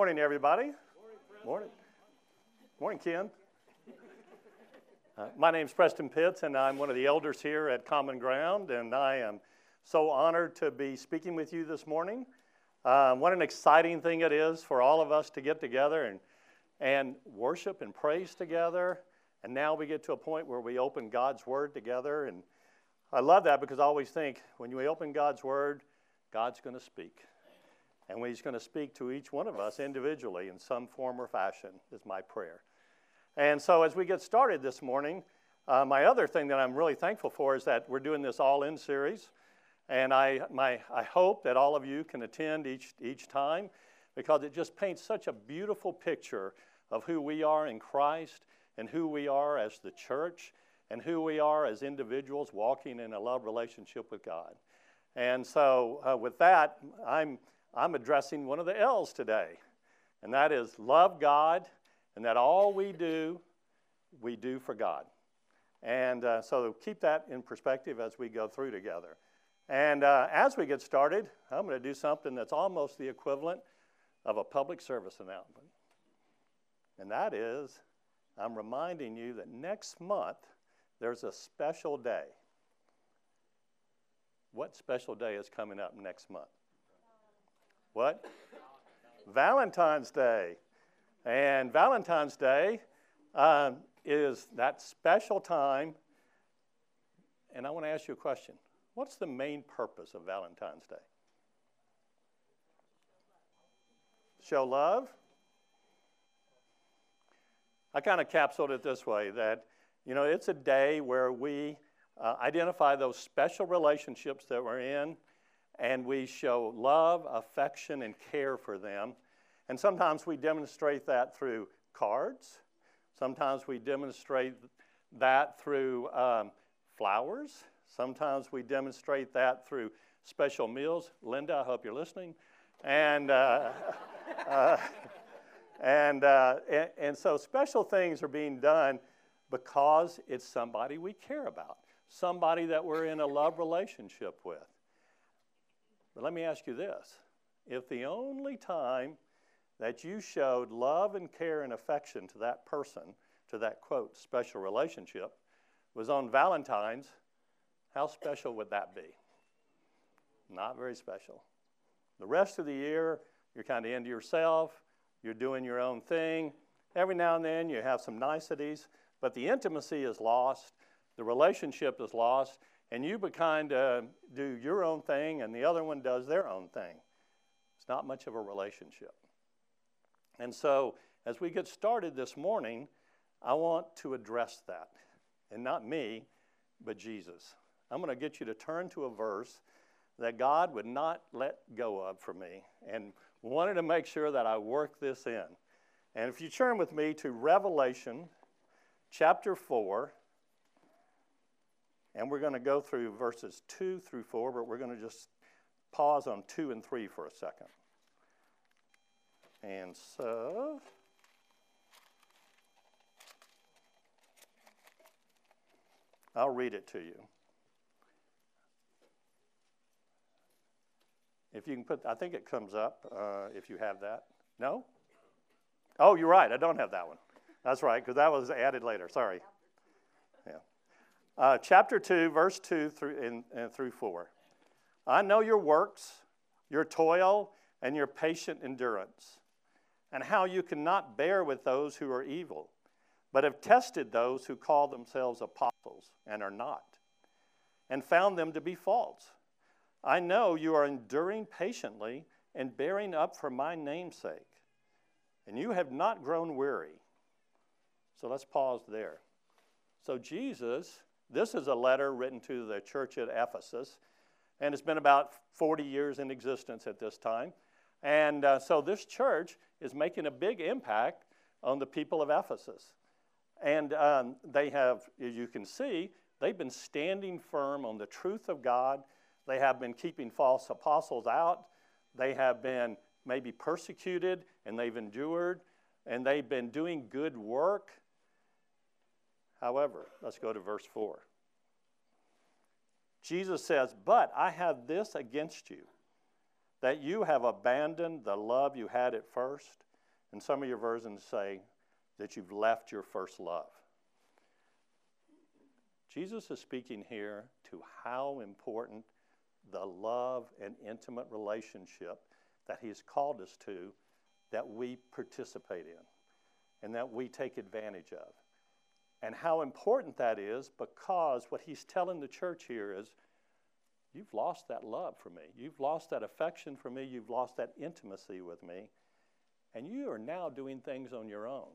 Morning, everybody. Morning. Morning, Ken. Uh, my is Preston Pitts, and I'm one of the elders here at Common Ground, and I am so honored to be speaking with you this morning. Uh, what an exciting thing it is for all of us to get together and, and worship and praise together. And now we get to a point where we open God's Word together. And I love that because I always think when we open God's Word, God's going to speak. And He's going to speak to each one of us individually in some form or fashion, is my prayer. And so as we get started this morning, uh, my other thing that I'm really thankful for is that we're doing this all in series. And I, my, I hope that all of you can attend each, each time because it just paints such a beautiful picture of who we are in Christ and who we are as the church and who we are as individuals walking in a love relationship with God. And so, uh, with that, I'm, I'm addressing one of the L's today, and that is love God and that all we do, we do for God. And uh, so keep that in perspective as we go through together. And uh, as we get started, I'm going to do something that's almost the equivalent of a public service announcement. And that is, I'm reminding you that next month there's a special day. What special day is coming up next month? What? Valentine's Day. And Valentine's Day um, is that special time. And I want to ask you a question What's the main purpose of Valentine's Day? Show love? I kind of capsuled it this way that, you know, it's a day where we uh, identify those special relationships that we're in and we show love, affection, and care for them and sometimes we demonstrate that through cards. Sometimes we demonstrate that through um, flowers. Sometimes we demonstrate that through special meals. Linda, I hope you're listening. And, uh, uh, and, uh, and, and so special things are being done because it's somebody we care about, somebody that we're in a love relationship with. But let me ask you this if the only time that you showed love and care and affection to that person, to that quote, special relationship, was on Valentine's, how special would that be? Not very special. The rest of the year, you're kind of into yourself, you're doing your own thing. Every now and then, you have some niceties, but the intimacy is lost, the relationship is lost, and you kind of do your own thing, and the other one does their own thing. It's not much of a relationship. And so, as we get started this morning, I want to address that. And not me, but Jesus. I'm going to get you to turn to a verse that God would not let go of for me and wanted to make sure that I work this in. And if you turn with me to Revelation chapter 4, and we're going to go through verses 2 through 4, but we're going to just pause on 2 and 3 for a second. And so, I'll read it to you. If you can put, I think it comes up uh, if you have that. No? Oh, you're right. I don't have that one. That's right, because that was added later. Sorry. Uh, chapter 2, verse 2 through, and through 4. I know your works, your toil, and your patient endurance and how you cannot bear with those who are evil, but have tested those who call themselves apostles and are not, and found them to be false. I know you are enduring patiently and bearing up for my name's sake, and you have not grown weary. So let's pause there. So, Jesus, this is a letter written to the church at Ephesus, and it's been about 40 years in existence at this time. And uh, so this church is making a big impact on the people of Ephesus. And um, they have, as you can see, they've been standing firm on the truth of God. They have been keeping false apostles out. They have been maybe persecuted and they've endured and they've been doing good work. However, let's go to verse 4. Jesus says, But I have this against you that you have abandoned the love you had at first. And some of your versions say that you've left your first love. Jesus is speaking here to how important the love and intimate relationship that He's called us to that we participate in and that we take advantage of. And how important that is because what He's telling the church here is you've lost that love for me, you've lost that affection for me, you've lost that intimacy with me, and you are now doing things on your own.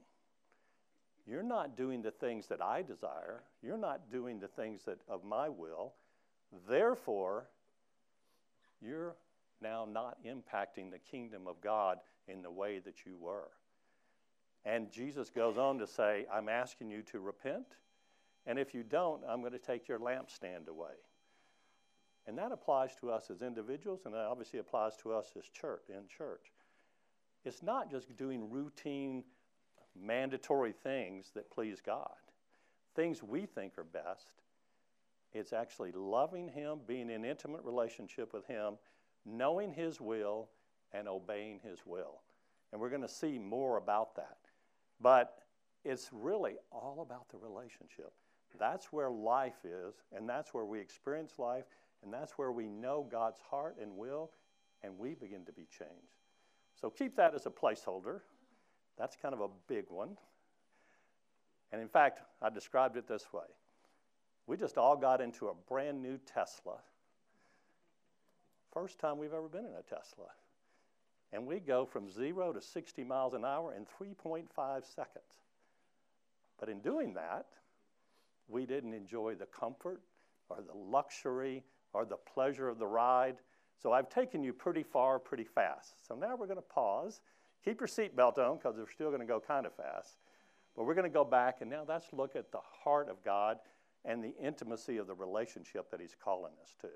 You're not doing the things that I desire. You're not doing the things that of my will. Therefore, you're now not impacting the kingdom of God in the way that you were. And Jesus goes on to say, I'm asking you to repent, and if you don't, I'm going to take your lampstand away. And that applies to us as individuals, and that obviously applies to us as church in church. It's not just doing routine, mandatory things that please God, things we think are best. It's actually loving Him, being in intimate relationship with Him, knowing His will, and obeying His will. And we're going to see more about that. But it's really all about the relationship. That's where life is, and that's where we experience life, and that's where we know God's heart and will, and we begin to be changed. So keep that as a placeholder. That's kind of a big one. And in fact, I described it this way we just all got into a brand new Tesla. First time we've ever been in a Tesla. And we go from zero to 60 miles an hour in 3.5 seconds. But in doing that, we didn't enjoy the comfort or the luxury or the pleasure of the ride. So I've taken you pretty far, pretty fast. So now we're going to pause. Keep your seatbelt on because we're still going to go kind of fast. But we're going to go back and now let's look at the heart of God and the intimacy of the relationship that He's calling us to.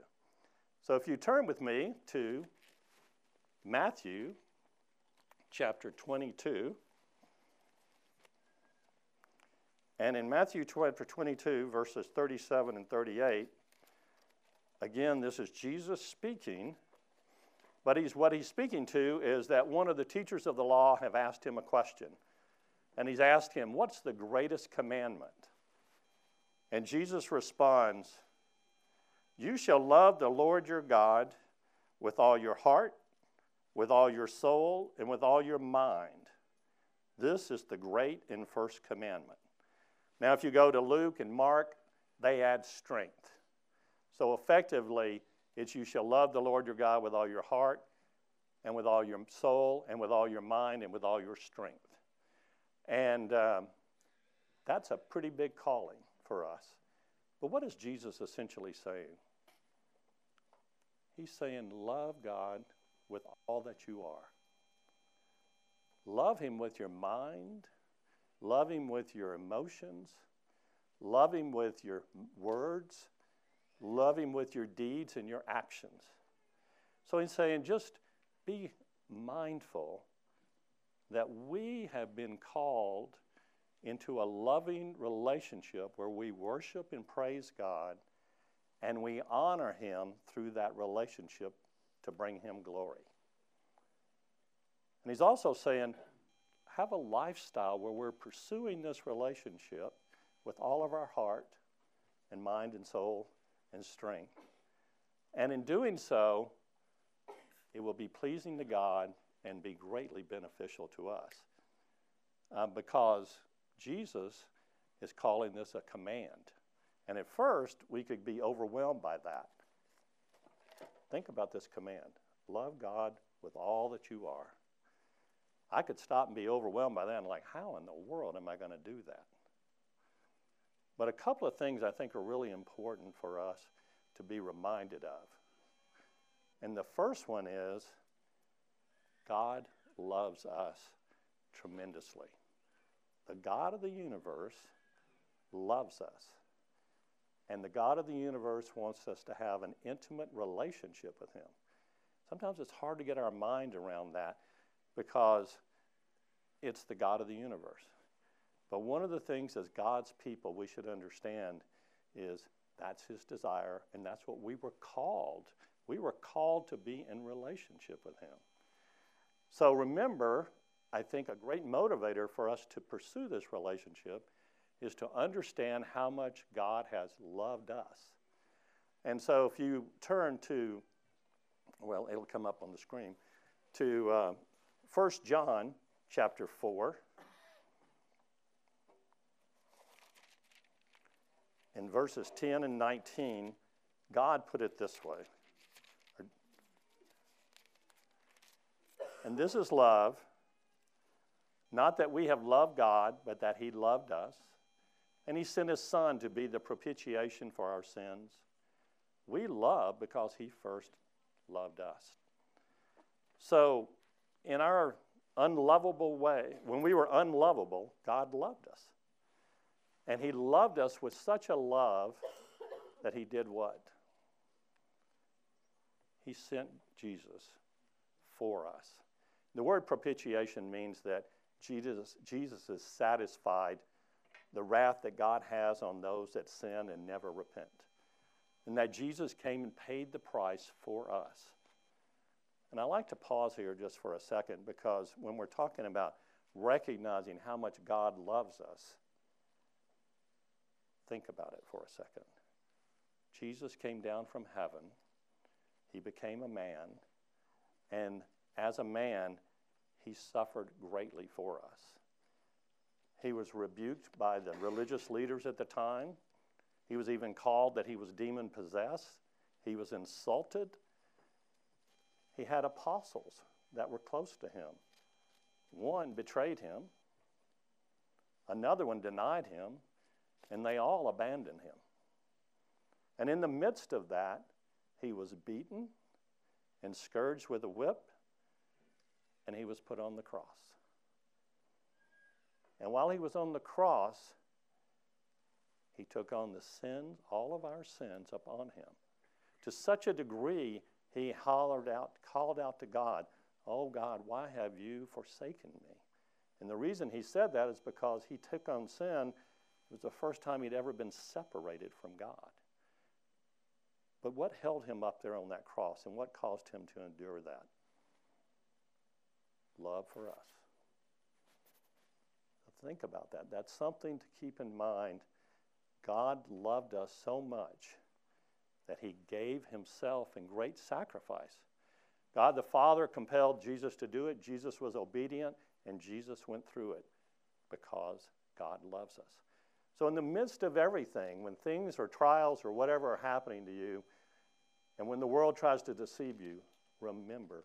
So if you turn with me to Matthew chapter 22. And in Matthew chapter 22, verses 37 and 38, again, this is Jesus speaking, but he's, what he's speaking to is that one of the teachers of the law have asked him a question. And he's asked him, What's the greatest commandment? And Jesus responds, You shall love the Lord your God with all your heart with all your soul and with all your mind. This is the great and first commandment. Now, if you go to Luke and Mark, they add strength. So effectively, it's you shall love the Lord your God with all your heart and with all your soul and with all your mind and with all your strength. And um, that's a pretty big calling for us. But what is Jesus essentially saying? He's saying, love God with all that you are. Love Him with your mind, love Him with your emotions, love Him with your words, love Him with your deeds and your actions. So He's saying just be mindful that we have been called into a loving relationship where we worship and praise God and we honor Him through that relationship to bring him glory. And he's also saying, have a lifestyle where we're pursuing this relationship with all of our heart and mind and soul and strength. And in doing so, it will be pleasing to God and be greatly beneficial to us. Uh, because Jesus is calling this a command. And at first, we could be overwhelmed by that. Think about this command love God with all that you are. I could stop and be overwhelmed by that and, like, how in the world am I going to do that? But a couple of things I think are really important for us to be reminded of. And the first one is God loves us tremendously. The God of the universe loves us. And the God of the universe wants us to have an intimate relationship with Him. Sometimes it's hard to get our mind around that because it's the God of the universe. But one of the things as God's people we should understand is that's His desire, and that's what we were called. We were called to be in relationship with Him. So remember, I think a great motivator for us to pursue this relationship is to understand how much God has loved us. And so if you turn to, well, it'll come up on the screen, to uh, 1 John chapter 4. In verses 10 and 19, God put it this way. And this is love, not that we have loved God, but that He loved us. And He sent His Son to be the propitiation for our sins. We love because He first loved us. So, in our unlovable way, when we were unlovable, God loved us. And He loved us with such a love that He did what? He sent Jesus for us. The word propitiation means that Jesus, Jesus has satisfied the wrath that God has on those that sin and never repent. And that Jesus came and paid the price for us. And I like to pause here just for a second because when we're talking about recognizing how much God loves us, think about it for a second. Jesus came down from heaven, he became a man, and as a man, he suffered greatly for us. He was rebuked by the religious leaders at the time. He was even called that he was demon possessed. He was insulted. He had apostles that were close to him. One betrayed him, another one denied him, and they all abandoned him. And in the midst of that, he was beaten and scourged with a whip, and he was put on the cross. And while he was on the cross, he took on the sins, all of our sins, upon him. To such a degree, he hollered out, called out to God, Oh God, why have you forsaken me? And the reason he said that is because he took on sin. It was the first time he'd ever been separated from God. But what held him up there on that cross and what caused him to endure that? Love for us. Think about that. That's something to keep in mind. God loved us so much that he gave himself in great sacrifice. God the Father compelled Jesus to do it. Jesus was obedient, and Jesus went through it because God loves us. So, in the midst of everything, when things or trials or whatever are happening to you, and when the world tries to deceive you, remember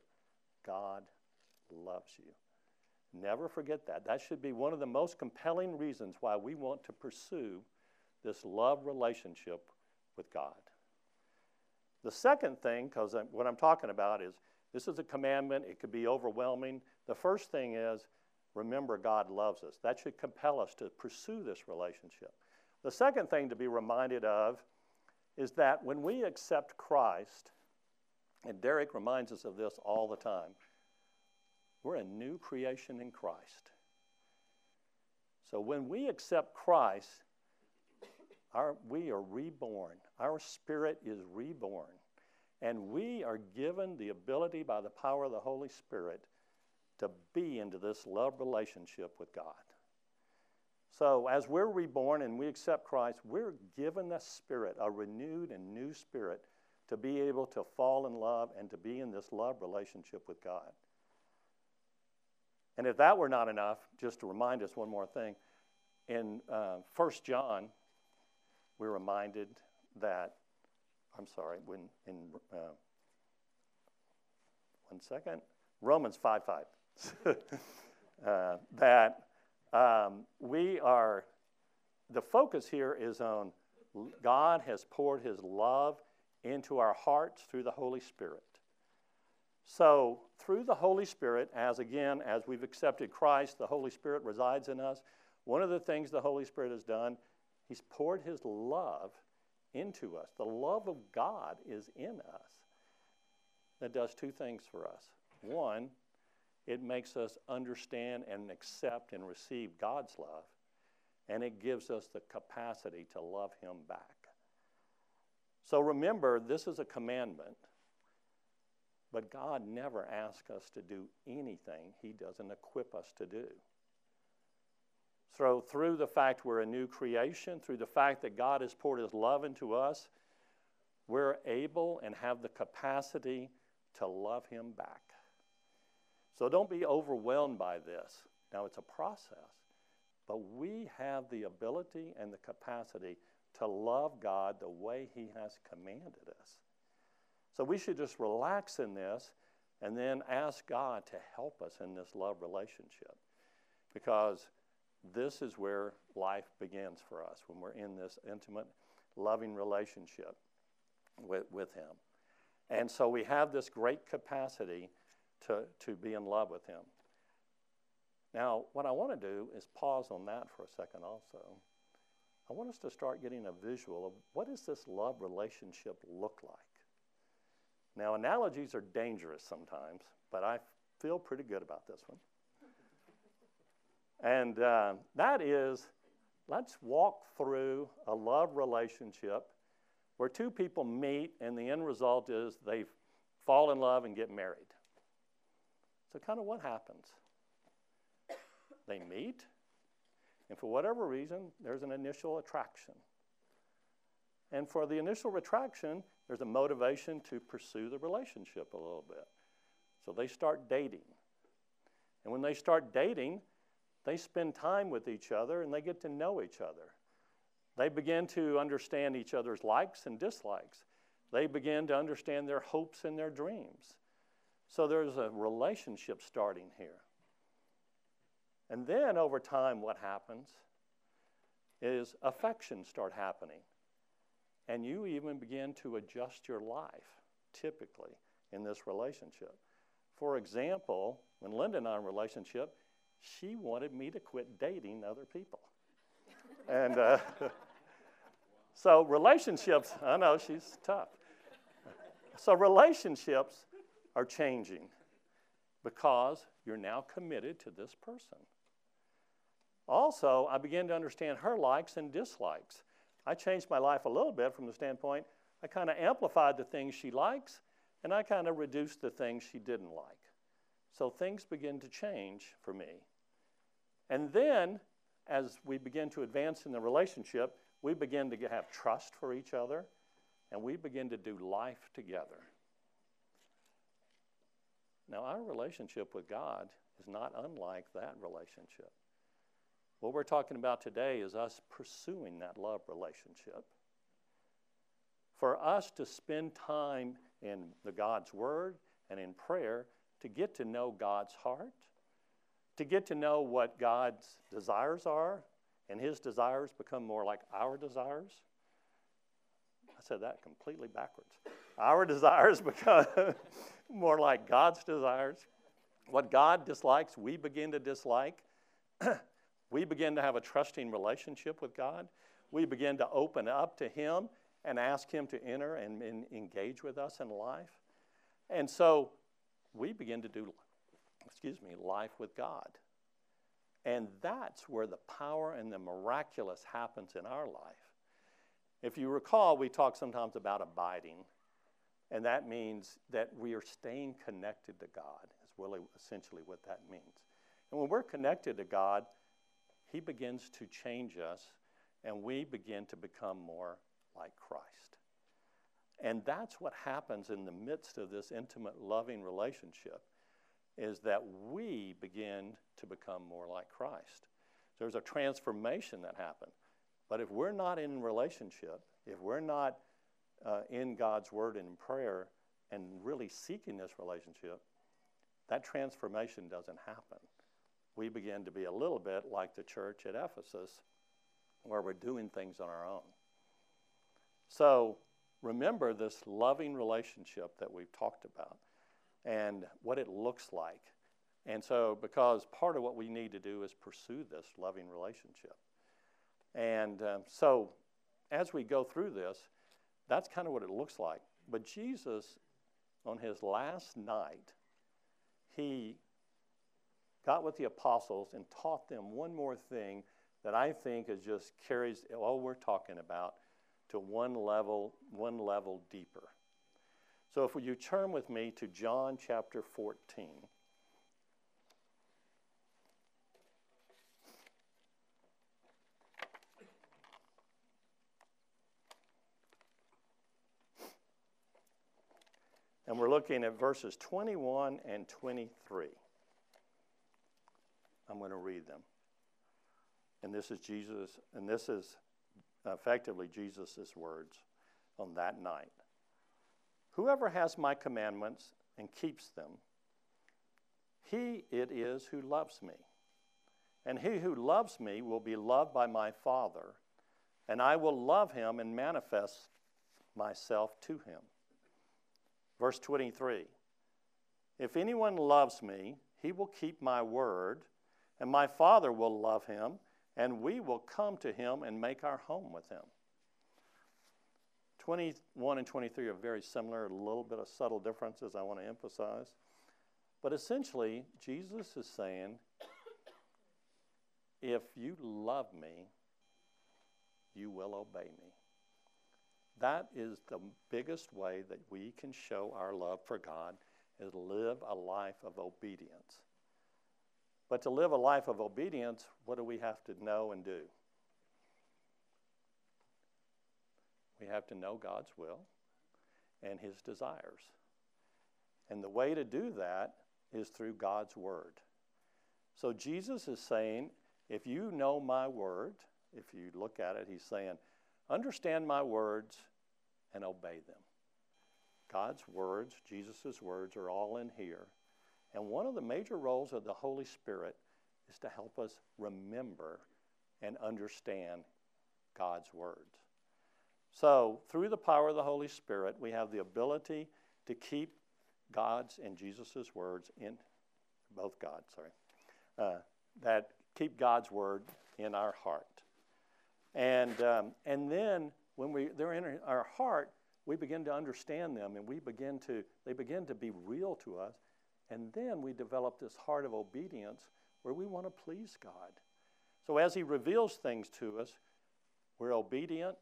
God loves you. Never forget that. That should be one of the most compelling reasons why we want to pursue this love relationship with God. The second thing, because what I'm talking about is this is a commandment, it could be overwhelming. The first thing is remember God loves us. That should compel us to pursue this relationship. The second thing to be reminded of is that when we accept Christ, and Derek reminds us of this all the time, we're a new creation in Christ. So when we accept Christ, our, we are reborn. Our spirit is reborn. And we are given the ability by the power of the Holy Spirit to be into this love relationship with God. So, as we're reborn and we accept Christ, we're given a spirit, a renewed and new spirit, to be able to fall in love and to be in this love relationship with God. And if that were not enough, just to remind us one more thing, in uh, 1 John we're reminded that, I'm sorry, when in uh, one second, Romans 5 5, uh, that um, we are, the focus here is on God has poured his love into our hearts through the Holy Spirit. So, through the Holy Spirit, as again, as we've accepted Christ, the Holy Spirit resides in us. One of the things the Holy Spirit has done He's poured His love into us. The love of God is in us. That does two things for us. One, it makes us understand and accept and receive God's love, and it gives us the capacity to love Him back. So remember, this is a commandment. But God never asks us to do anything He doesn't equip us to do. So, through the fact we're a new creation, through the fact that God has poured His love into us, we're able and have the capacity to love Him back. So, don't be overwhelmed by this. Now, it's a process, but we have the ability and the capacity to love God the way He has commanded us. So we should just relax in this and then ask God to help us in this love relationship because this is where life begins for us when we're in this intimate, loving relationship with, with Him. And so we have this great capacity to, to be in love with Him. Now, what I want to do is pause on that for a second also. I want us to start getting a visual of what does this love relationship look like? Now, analogies are dangerous sometimes, but I feel pretty good about this one. and uh, that is, let's walk through a love relationship where two people meet, and the end result is they fall in love and get married. So, kind of what happens? They meet, and for whatever reason, there's an initial attraction. And for the initial attraction, there's a motivation to pursue the relationship a little bit. So they start dating. And when they start dating, they spend time with each other and they get to know each other. They begin to understand each other's likes and dislikes. They begin to understand their hopes and their dreams. So there's a relationship starting here. And then over time, what happens is affection start happening and you even begin to adjust your life, typically, in this relationship. For example, when Linda and I in relationship, she wanted me to quit dating other people. and uh, so, relationships, I know she's tough. So, relationships are changing because you're now committed to this person. Also, I began to understand her likes and dislikes. I changed my life a little bit from the standpoint I kind of amplified the things she likes and I kind of reduced the things she didn't like. So things begin to change for me. And then, as we begin to advance in the relationship, we begin to have trust for each other and we begin to do life together. Now, our relationship with God is not unlike that relationship. What we're talking about today is us pursuing that love relationship. For us to spend time in the God's Word and in prayer to get to know God's heart, to get to know what God's desires are, and His desires become more like our desires. I said that completely backwards. Our desires become more like God's desires. What God dislikes, we begin to dislike. we begin to have a trusting relationship with God. We begin to open up to Him and ask Him to enter and, and engage with us in life. And so we begin to do, excuse me, life with God. And that's where the power and the miraculous happens in our life. If you recall, we talk sometimes about abiding, and that means that we are staying connected to God, is really essentially what that means. And when we're connected to God, he begins to change us, and we begin to become more like Christ. And that's what happens in the midst of this intimate, loving relationship is that we begin to become more like Christ. There's a transformation that happens. But if we're not in relationship, if we're not uh, in God's word and in prayer and really seeking this relationship, that transformation doesn't happen we begin to be a little bit like the church at Ephesus, where we're doing things on our own. So remember this loving relationship that we've talked about and what it looks like. And so, because part of what we need to do is pursue this loving relationship. And um, so, as we go through this, that's kind of what it looks like. But Jesus, on his last night, he got with the apostles and taught them one more thing that I think is just carries all we're talking about to one level, one level deeper. So if you turn with me to John chapter 14. And we're looking at verses 21 and 23. I'm going to read them. And this is Jesus, and this is effectively Jesus' words on that night. Whoever has my commandments and keeps them, he it is who loves me. And he who loves me will be loved by my Father, and I will love him and manifest myself to him. Verse 23 If anyone loves me, he will keep my word, and my Father will love him, and we will come to him and make our home with him. 21 and 23 are very similar, a little bit of subtle differences I want to emphasize. But essentially, Jesus is saying, if you love me, you will obey me. That is the biggest way that we can show our love for God is live a life of obedience. But to live a life of obedience, what do we have to know and do? We have to know God's will and His desires. And the way to do that is through God's Word. So Jesus is saying, if you know my Word, if you look at it, He's saying, understand my words and obey them. God's words, Jesus' words, are all in here. And one of the major roles of the Holy Spirit is to help us remember and understand God's words. So, through the power of the Holy Spirit, we have the ability to keep God's and Jesus' words in both God, sorry, uh, that keep God's word in our heart. And, um, and then when we, they're in our heart, we begin to understand them and we begin to, they begin to be real to us. And then we develop this heart of obedience where we want to please God. So as He reveals things to us, we're obedient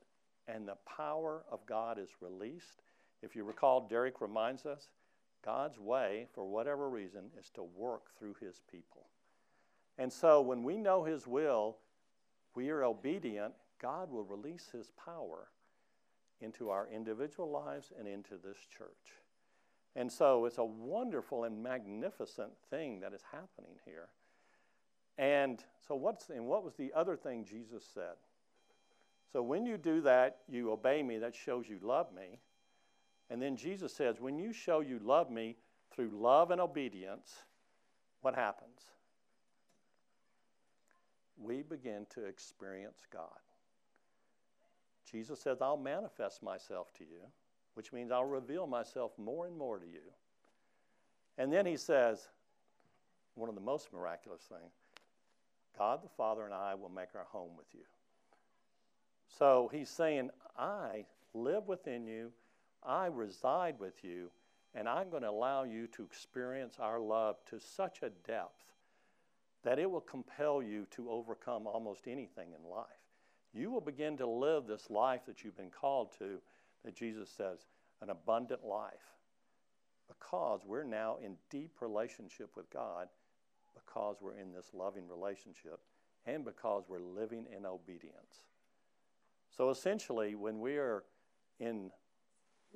and the power of God is released. If you recall, Derek reminds us God's way, for whatever reason, is to work through His people. And so when we know His will, we are obedient, God will release His power into our individual lives and into this church. And so it's a wonderful and magnificent thing that is happening here. And so what's and what was the other thing Jesus said? So when you do that, you obey me, that shows you love me. And then Jesus says, when you show you love me through love and obedience, what happens? We begin to experience God. Jesus says, I'll manifest myself to you, which means I'll reveal myself more and more to you. And then he says, one of the most miraculous things God the Father and I will make our home with you. So he's saying, I live within you, I reside with you, and I'm going to allow you to experience our love to such a depth that it will compel you to overcome almost anything in life. You will begin to live this life that you've been called to, that Jesus says, an abundant life, because we're now in deep relationship with God, because we're in this loving relationship, and because we're living in obedience. So essentially, when we are in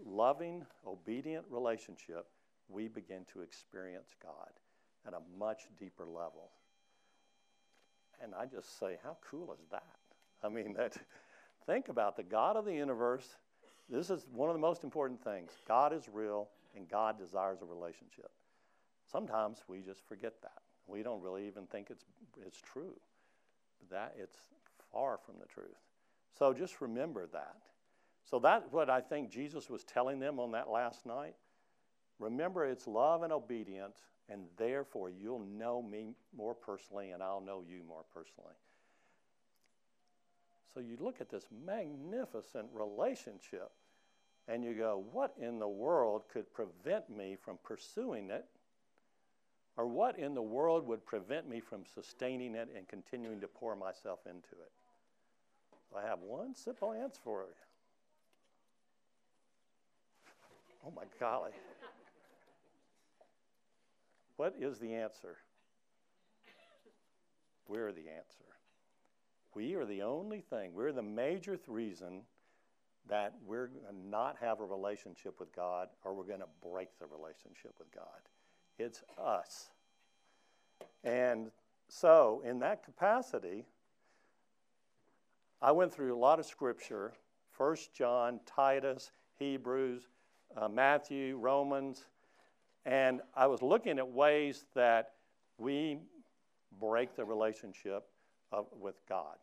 loving, obedient relationship, we begin to experience God at a much deeper level. And I just say, how cool is that? I mean, that, think about the God of the universe. This is one of the most important things. God is real, and God desires a relationship. Sometimes we just forget that. We don't really even think it's, it's true. That it's far from the truth. So just remember that. So that's what I think Jesus was telling them on that last night. Remember, it's love and obedience, and therefore you'll know me more personally, and I'll know you more personally. So you look at this magnificent relationship, and you go, What in the world could prevent me from pursuing it? Or what in the world would prevent me from sustaining it and continuing to pour myself into it? I have one simple answer for you. Oh my golly. What is the answer? We're the answer. We are the only thing, we're the major th- reason that we're going to not have a relationship with God or we're going to break the relationship with God. It's us. And so, in that capacity, I went through a lot of scripture First John, Titus, Hebrews, uh, Matthew, Romans, and I was looking at ways that we break the relationship of, with God.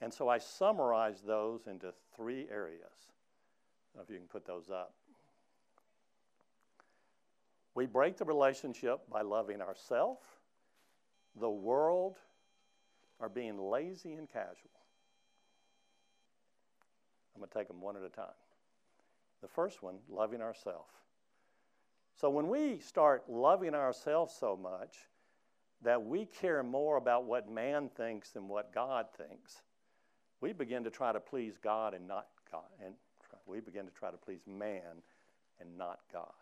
And so I summarize those into three areas. if you can put those up. We break the relationship by loving ourselves, the world, or being lazy and casual. I'm going to take them one at a time. The first one, loving ourselves. So when we start loving ourselves so much that we care more about what man thinks than what God thinks, we begin to try to please God and not God. And we begin to try to please man and not God.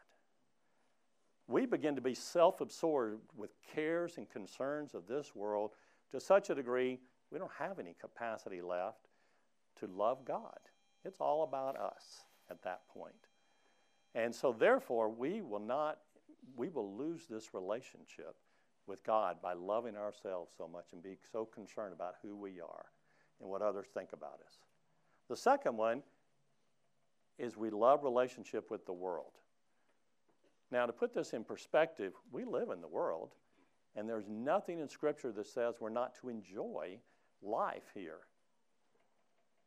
We begin to be self absorbed with cares and concerns of this world to such a degree we don't have any capacity left to love God. It's all about us at that point. And so, therefore, we will not, we will lose this relationship with God by loving ourselves so much and being so concerned about who we are and what others think about us. The second one is we love relationship with the world. Now, to put this in perspective, we live in the world, and there's nothing in Scripture that says we're not to enjoy life here.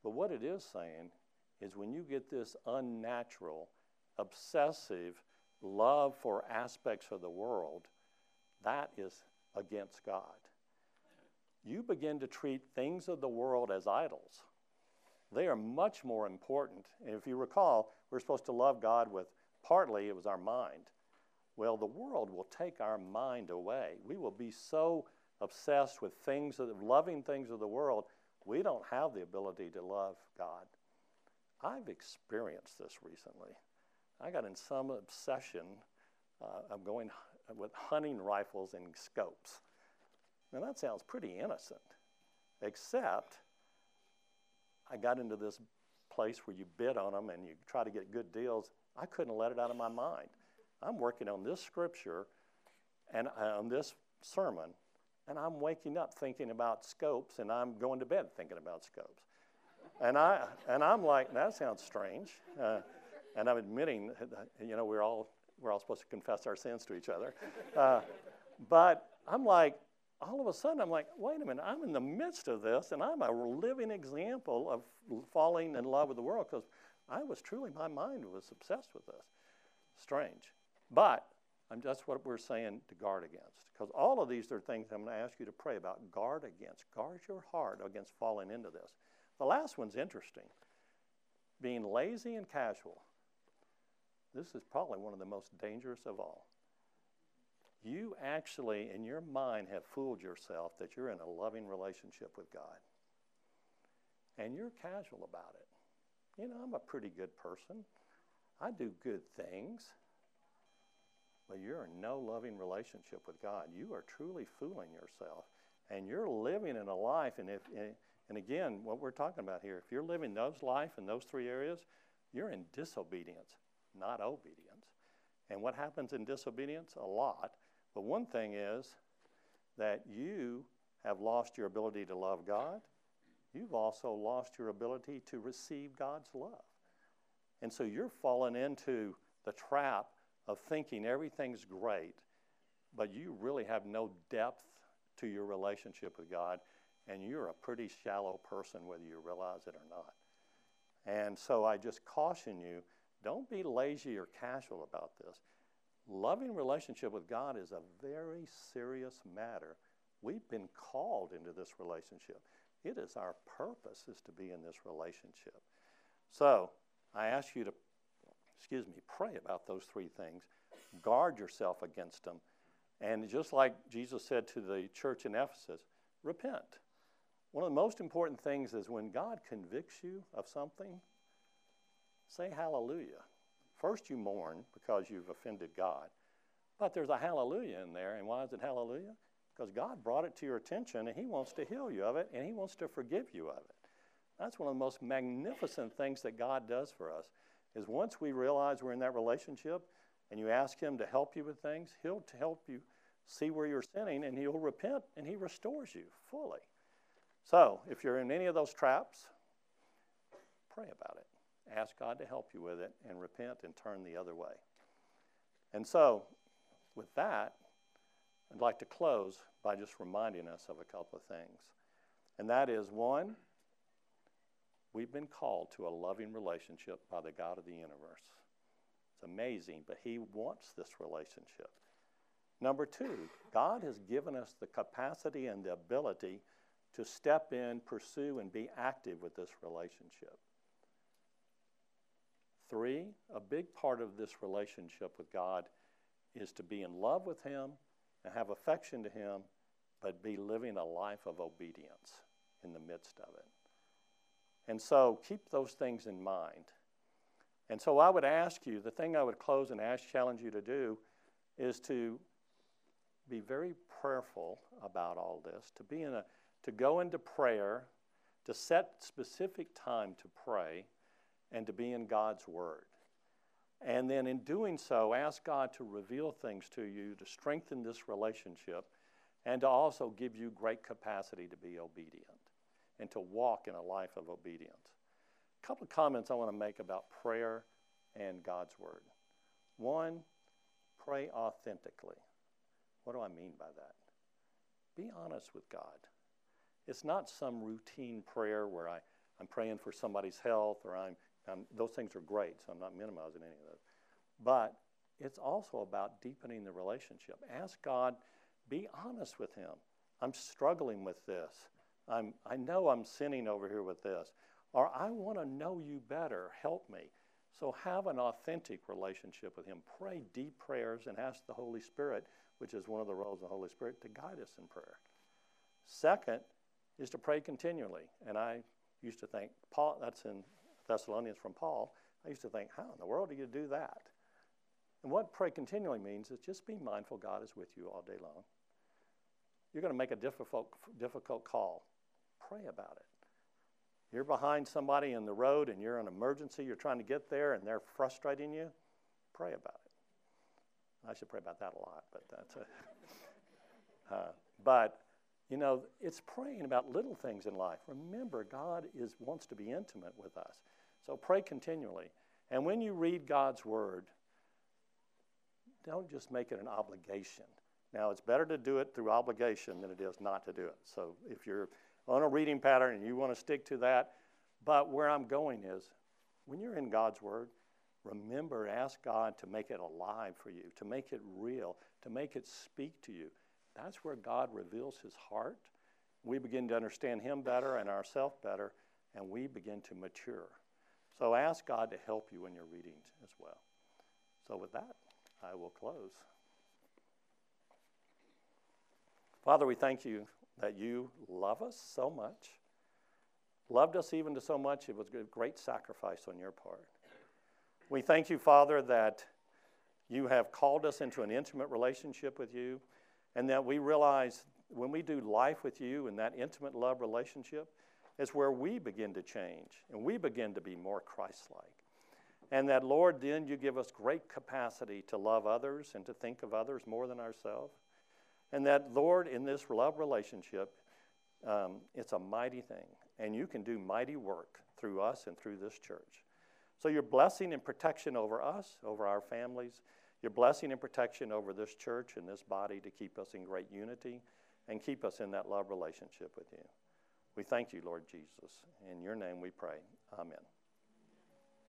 But what it is saying is when you get this unnatural, obsessive love for aspects of the world, that is against God. You begin to treat things of the world as idols. They are much more important. And if you recall, we're supposed to love God with partly it was our mind. Well, the world will take our mind away. We will be so obsessed with things, of, loving things of the world, we don't have the ability to love God. I've experienced this recently. I got in some obsession uh, of going with hunting rifles and scopes. Now, that sounds pretty innocent, except I got into this place where you bid on them and you try to get good deals. I couldn't let it out of my mind. I'm working on this scripture and uh, on this sermon, and I'm waking up thinking about scopes, and I'm going to bed thinking about scopes. And, I, and I'm like, that sounds strange. Uh, and I'm admitting, you know, we're all, we're all supposed to confess our sins to each other. Uh, but I'm like, all of a sudden, I'm like, wait a minute, I'm in the midst of this, and I'm a living example of falling in love with the world because I was truly, my mind was obsessed with this. Strange. But I'm just what we're saying to guard against. Because all of these are things I'm going to ask you to pray about. Guard against. Guard your heart against falling into this. The last one's interesting being lazy and casual. This is probably one of the most dangerous of all. You actually, in your mind, have fooled yourself that you're in a loving relationship with God. And you're casual about it. You know, I'm a pretty good person, I do good things. But you're in no loving relationship with God. You are truly fooling yourself. And you're living in a life, and if, and again, what we're talking about here, if you're living those life in those three areas, you're in disobedience, not obedience. And what happens in disobedience? A lot. But one thing is that you have lost your ability to love God. You've also lost your ability to receive God's love. And so you're falling into the trap of thinking everything's great, but you really have no depth to your relationship with God and you're a pretty shallow person whether you realize it or not. And so I just caution you don't be lazy or casual about this. Loving relationship with God is a very serious matter. We've been called into this relationship. It is our purpose is to be in this relationship. So I ask you to, excuse me, pray about those three things. Guard yourself against them. And just like Jesus said to the church in Ephesus, repent. One of the most important things is when God convicts you of something, say hallelujah. First, you mourn because you've offended God. But there's a hallelujah in there. And why is it hallelujah? Because God brought it to your attention and He wants to heal you of it and He wants to forgive you of it. That's one of the most magnificent things that God does for us. Is once we realize we're in that relationship and you ask Him to help you with things, He'll help you see where you're sinning and He'll repent and He restores you fully. So, if you're in any of those traps, pray about it. Ask God to help you with it and repent and turn the other way. And so, with that, I'd like to close by just reminding us of a couple of things. And that is one, we've been called to a loving relationship by the God of the universe. It's amazing, but He wants this relationship. Number two, God has given us the capacity and the ability to step in, pursue, and be active with this relationship. Three, a big part of this relationship with God is to be in love with Him and have affection to Him, but be living a life of obedience in the midst of it. And so keep those things in mind. And so I would ask you, the thing I would close and ask, challenge you to do is to be very prayerful about all this, to be in a to go into prayer, to set specific time to pray, and to be in God's Word. And then in doing so, ask God to reveal things to you, to strengthen this relationship, and to also give you great capacity to be obedient and to walk in a life of obedience. A couple of comments I want to make about prayer and God's Word. One, pray authentically. What do I mean by that? Be honest with God. It's not some routine prayer where I, I'm praying for somebody's health or I'm um, those things are great, so I'm not minimizing any of those. But it's also about deepening the relationship. Ask God, be honest with Him. I'm struggling with this. I'm, I know I'm sinning over here with this. Or I want to know you better. Help me. So have an authentic relationship with Him. Pray deep prayers and ask the Holy Spirit, which is one of the roles of the Holy Spirit, to guide us in prayer. Second is to pray continually. And I used to think, Paul, that's in Thessalonians from Paul, I used to think, how in the world do you do that? And what pray continually means is just be mindful God is with you all day long. You're going to make a difficult, difficult call. Pray about it. You're behind somebody in the road and you're in an emergency, you're trying to get there and they're frustrating you. Pray about it. I should pray about that a lot, but that's a. Uh, but you know, it's praying about little things in life. Remember, God is, wants to be intimate with us. So pray continually. And when you read God's word, don't just make it an obligation. Now, it's better to do it through obligation than it is not to do it. So if you're on a reading pattern and you want to stick to that, but where I'm going is when you're in God's word, remember, ask God to make it alive for you, to make it real, to make it speak to you. That's where God reveals his heart. We begin to understand him better and ourselves better, and we begin to mature. So ask God to help you in your readings as well. So, with that, I will close. Father, we thank you that you love us so much, loved us even to so much, it was a great sacrifice on your part. We thank you, Father, that you have called us into an intimate relationship with you, and that we realize when we do life with you in that intimate love relationship, is where we begin to change and we begin to be more Christ like. And that, Lord, then you give us great capacity to love others and to think of others more than ourselves. And that, Lord, in this love relationship, um, it's a mighty thing. And you can do mighty work through us and through this church. So, your blessing and protection over us, over our families, your blessing and protection over this church and this body to keep us in great unity and keep us in that love relationship with you. We thank you, Lord Jesus. In your name we pray. Amen.